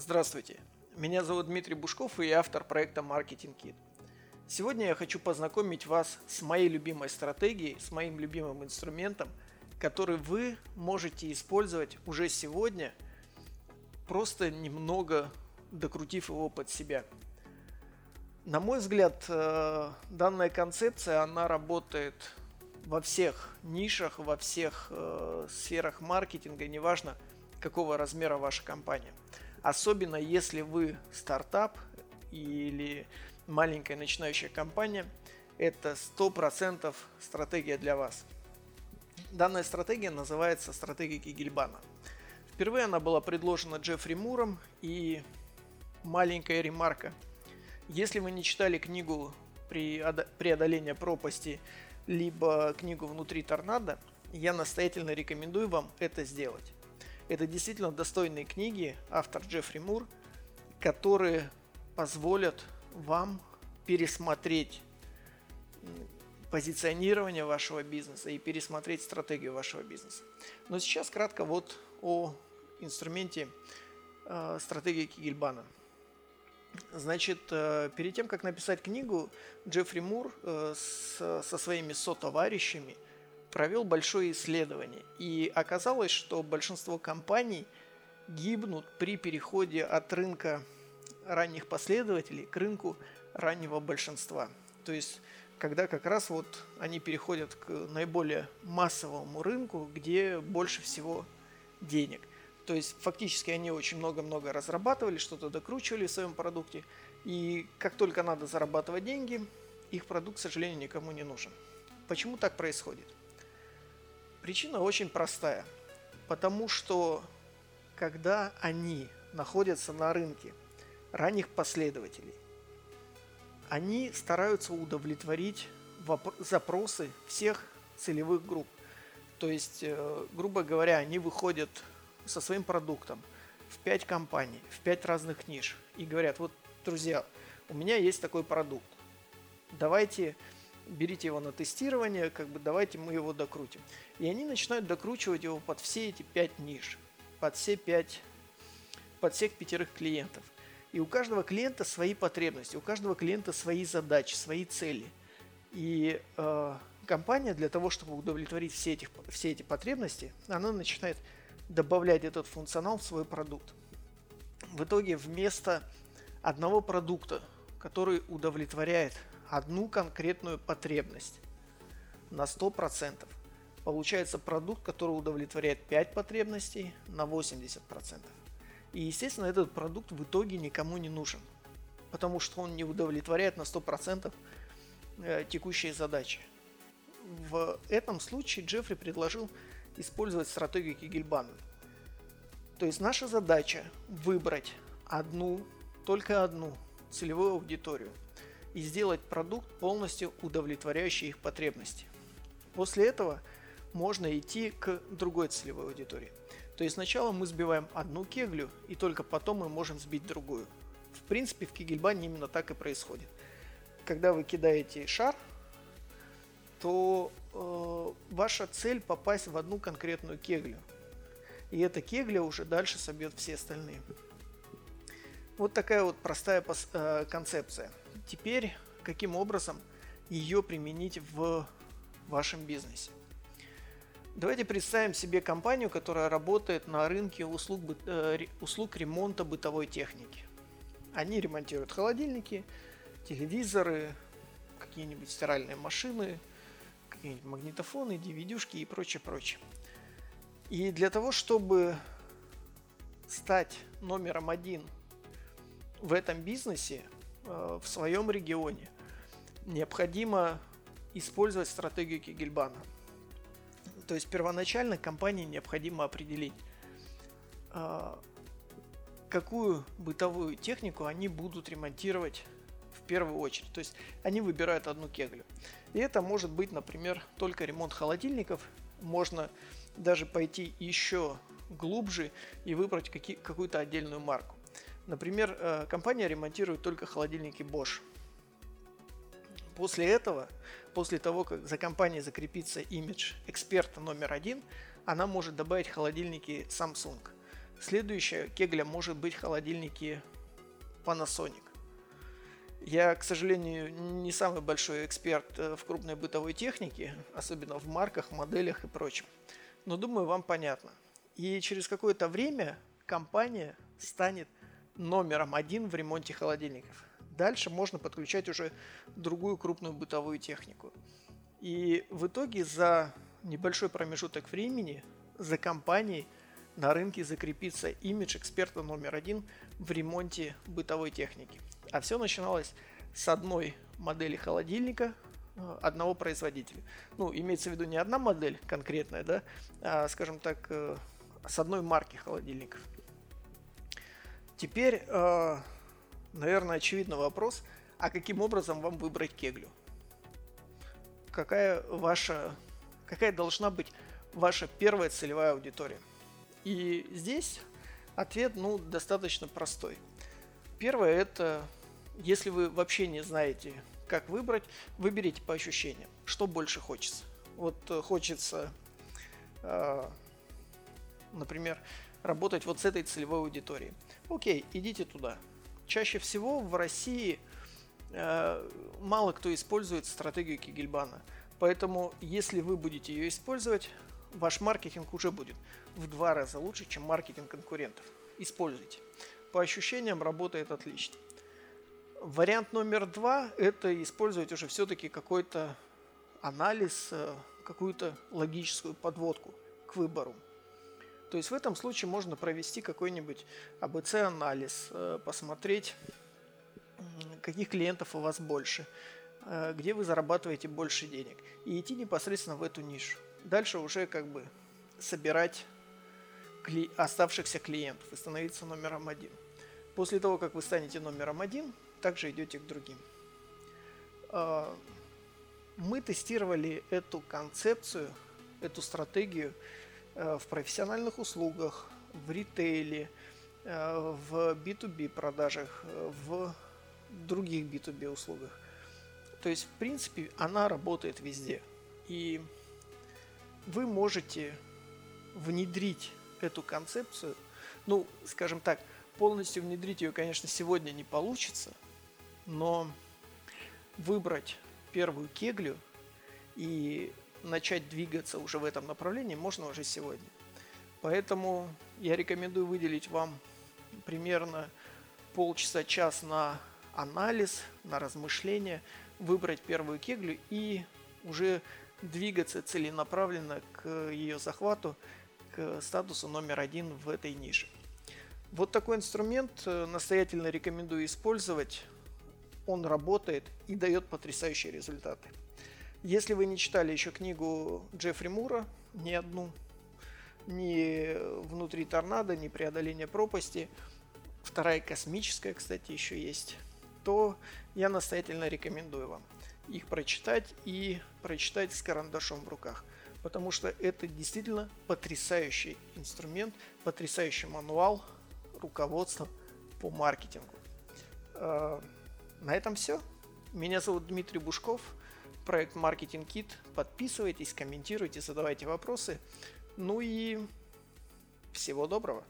Здравствуйте, меня зовут Дмитрий Бушков и я автор проекта Marketing Kit. Сегодня я хочу познакомить вас с моей любимой стратегией, с моим любимым инструментом, который вы можете использовать уже сегодня, просто немного докрутив его под себя. На мой взгляд, э, данная концепция, она работает во всех нишах, во всех э, сферах маркетинга, неважно, какого размера ваша компания – Особенно если вы стартап или маленькая начинающая компания, это 100% стратегия для вас. Данная стратегия называется стратегия Кигельбана. Впервые она была предложена Джеффри Муром и маленькая ремарка. Если вы не читали книгу «Преодоление пропасти» либо книгу «Внутри торнадо», я настоятельно рекомендую вам это сделать. Это действительно достойные книги, автор Джеффри Мур, которые позволят вам пересмотреть позиционирование вашего бизнеса и пересмотреть стратегию вашего бизнеса. Но сейчас кратко вот о инструменте э, стратегии Кигельбана. Значит, э, перед тем, как написать книгу, Джеффри Мур э, с, со своими сотоварищами – провел большое исследование. И оказалось, что большинство компаний гибнут при переходе от рынка ранних последователей к рынку раннего большинства. То есть, когда как раз вот они переходят к наиболее массовому рынку, где больше всего денег. То есть, фактически они очень много-много разрабатывали, что-то докручивали в своем продукте. И как только надо зарабатывать деньги, их продукт, к сожалению, никому не нужен. Почему так происходит? Причина очень простая. Потому что когда они находятся на рынке ранних последователей, они стараются удовлетворить запросы всех целевых групп. То есть, э, грубо говоря, они выходят со своим продуктом в 5 компаний, в 5 разных ниш и говорят, вот, друзья, у меня есть такой продукт, давайте берите его на тестирование, как бы давайте мы его докрутим. И они начинают докручивать его под все эти пять ниш, под все пять, под всех пятерых клиентов. И у каждого клиента свои потребности, у каждого клиента свои задачи, свои цели. И э, компания для того, чтобы удовлетворить все, этих, все эти потребности, она начинает добавлять этот функционал в свой продукт. В итоге вместо одного продукта, который удовлетворяет одну конкретную потребность на 100%. Получается продукт, который удовлетворяет 5 потребностей на 80%. И, естественно, этот продукт в итоге никому не нужен, потому что он не удовлетворяет на 100% э, текущие задачи. В этом случае Джеффри предложил использовать стратегию Кигельбана. То есть наша задача выбрать одну, только одну целевую аудиторию – и сделать продукт полностью удовлетворяющий их потребности. После этого можно идти к другой целевой аудитории. То есть сначала мы сбиваем одну кеглю, и только потом мы можем сбить другую. В принципе, в кегельбане именно так и происходит. Когда вы кидаете шар, то э, ваша цель попасть в одну конкретную кеглю. И эта кегля уже дальше собьет все остальные. Вот такая вот простая э, концепция. Теперь, каким образом ее применить в вашем бизнесе? Давайте представим себе компанию, которая работает на рынке услуг, э, услуг ремонта бытовой техники. Они ремонтируют холодильники, телевизоры, какие-нибудь стиральные машины, какие-нибудь магнитофоны, DVD-шки и прочее, прочее. И для того, чтобы стать номером один в этом бизнесе, в своем регионе, необходимо использовать стратегию Кигельбана. То есть первоначально компании необходимо определить, э, какую бытовую технику они будут ремонтировать в первую очередь. То есть они выбирают одну кеглю. И это может быть, например, только ремонт холодильников. Можно даже пойти еще глубже и выбрать какую-то отдельную марку. Например, э, компания ремонтирует только холодильники Bosch. После этого, после того, как за компанией закрепится имидж эксперта номер один, она может добавить холодильники Samsung. Следующая кегля может быть холодильники Panasonic. Я, к сожалению, не самый большой эксперт э, в крупной бытовой технике, особенно в марках, моделях и прочем. Но думаю, вам понятно. И через какое-то время компания станет номером один в ремонте холодильников. Дальше можно подключать уже другую крупную бытовую технику. И в итоге за небольшой промежуток времени за компанией на рынке закрепится имидж эксперта номер один в ремонте бытовой техники. А все начиналось с одной модели холодильника э, одного производителя. Ну, имеется в виду не одна модель конкретная, да, а, скажем так, э, с одной марки холодильников. Теперь, э, наверное, очевидный вопрос, а каким образом вам выбрать кеглю? Какая ваша, какая должна быть ваша первая целевая аудитория? И здесь ответ, ну, достаточно простой. Первое это, если вы вообще не знаете, как выбрать, выберите по ощущениям, что больше хочется. Вот э, хочется, э, например, работать вот с этой целевой аудиторией. Окей, идите туда. Чаще всего в России э, мало кто использует стратегию Кигельбана. Поэтому, если вы будете ее использовать, ваш маркетинг уже будет в два раза лучше, чем маркетинг конкурентов. Используйте. По ощущениям работает отлично. Вариант номер два – это использовать уже все-таки какой-то анализ, э, какую-то логическую подводку к выбору. То есть в этом случае можно провести какой-нибудь АБЦ-анализ, э, посмотреть, каких клиентов у вас больше, э, где вы зарабатываете больше денег, и идти непосредственно в эту нишу. Дальше уже как бы собирать кли- оставшихся клиентов и становиться номером один. После того, как вы станете номером один, также идете к другим. А, мы тестировали эту концепцию, эту стратегию Э, в профессиональных услугах, в ритейле, э, в B2B продажах, э, в других B2B услугах. То есть, в принципе, она работает везде. И вы можете внедрить эту концепцию, ну, скажем так, полностью внедрить ее, конечно, сегодня не получится, но выбрать первую кеглю и начать двигаться уже в этом направлении можно уже сегодня. Поэтому я рекомендую выделить вам примерно полчаса-час на анализ, на размышление, выбрать первую кеглю и уже двигаться целенаправленно к ее захвату, к статусу номер один в этой нише. Вот такой инструмент э, настоятельно рекомендую использовать. Он работает и дает потрясающие результаты. Если вы не читали еще книгу Джеффри Мура, ни одну, ни «Внутри торнадо», ни «Преодоление пропасти», вторая космическая, кстати, еще есть, то я настоятельно рекомендую вам их прочитать и прочитать с карандашом в руках. Потому что это действительно потрясающий инструмент, потрясающий мануал руководства по маркетингу. А, на этом все. Меня зовут Дмитрий Бушков – проект Marketing Kit. Подписывайтесь, комментируйте, задавайте вопросы. Ну и всего доброго.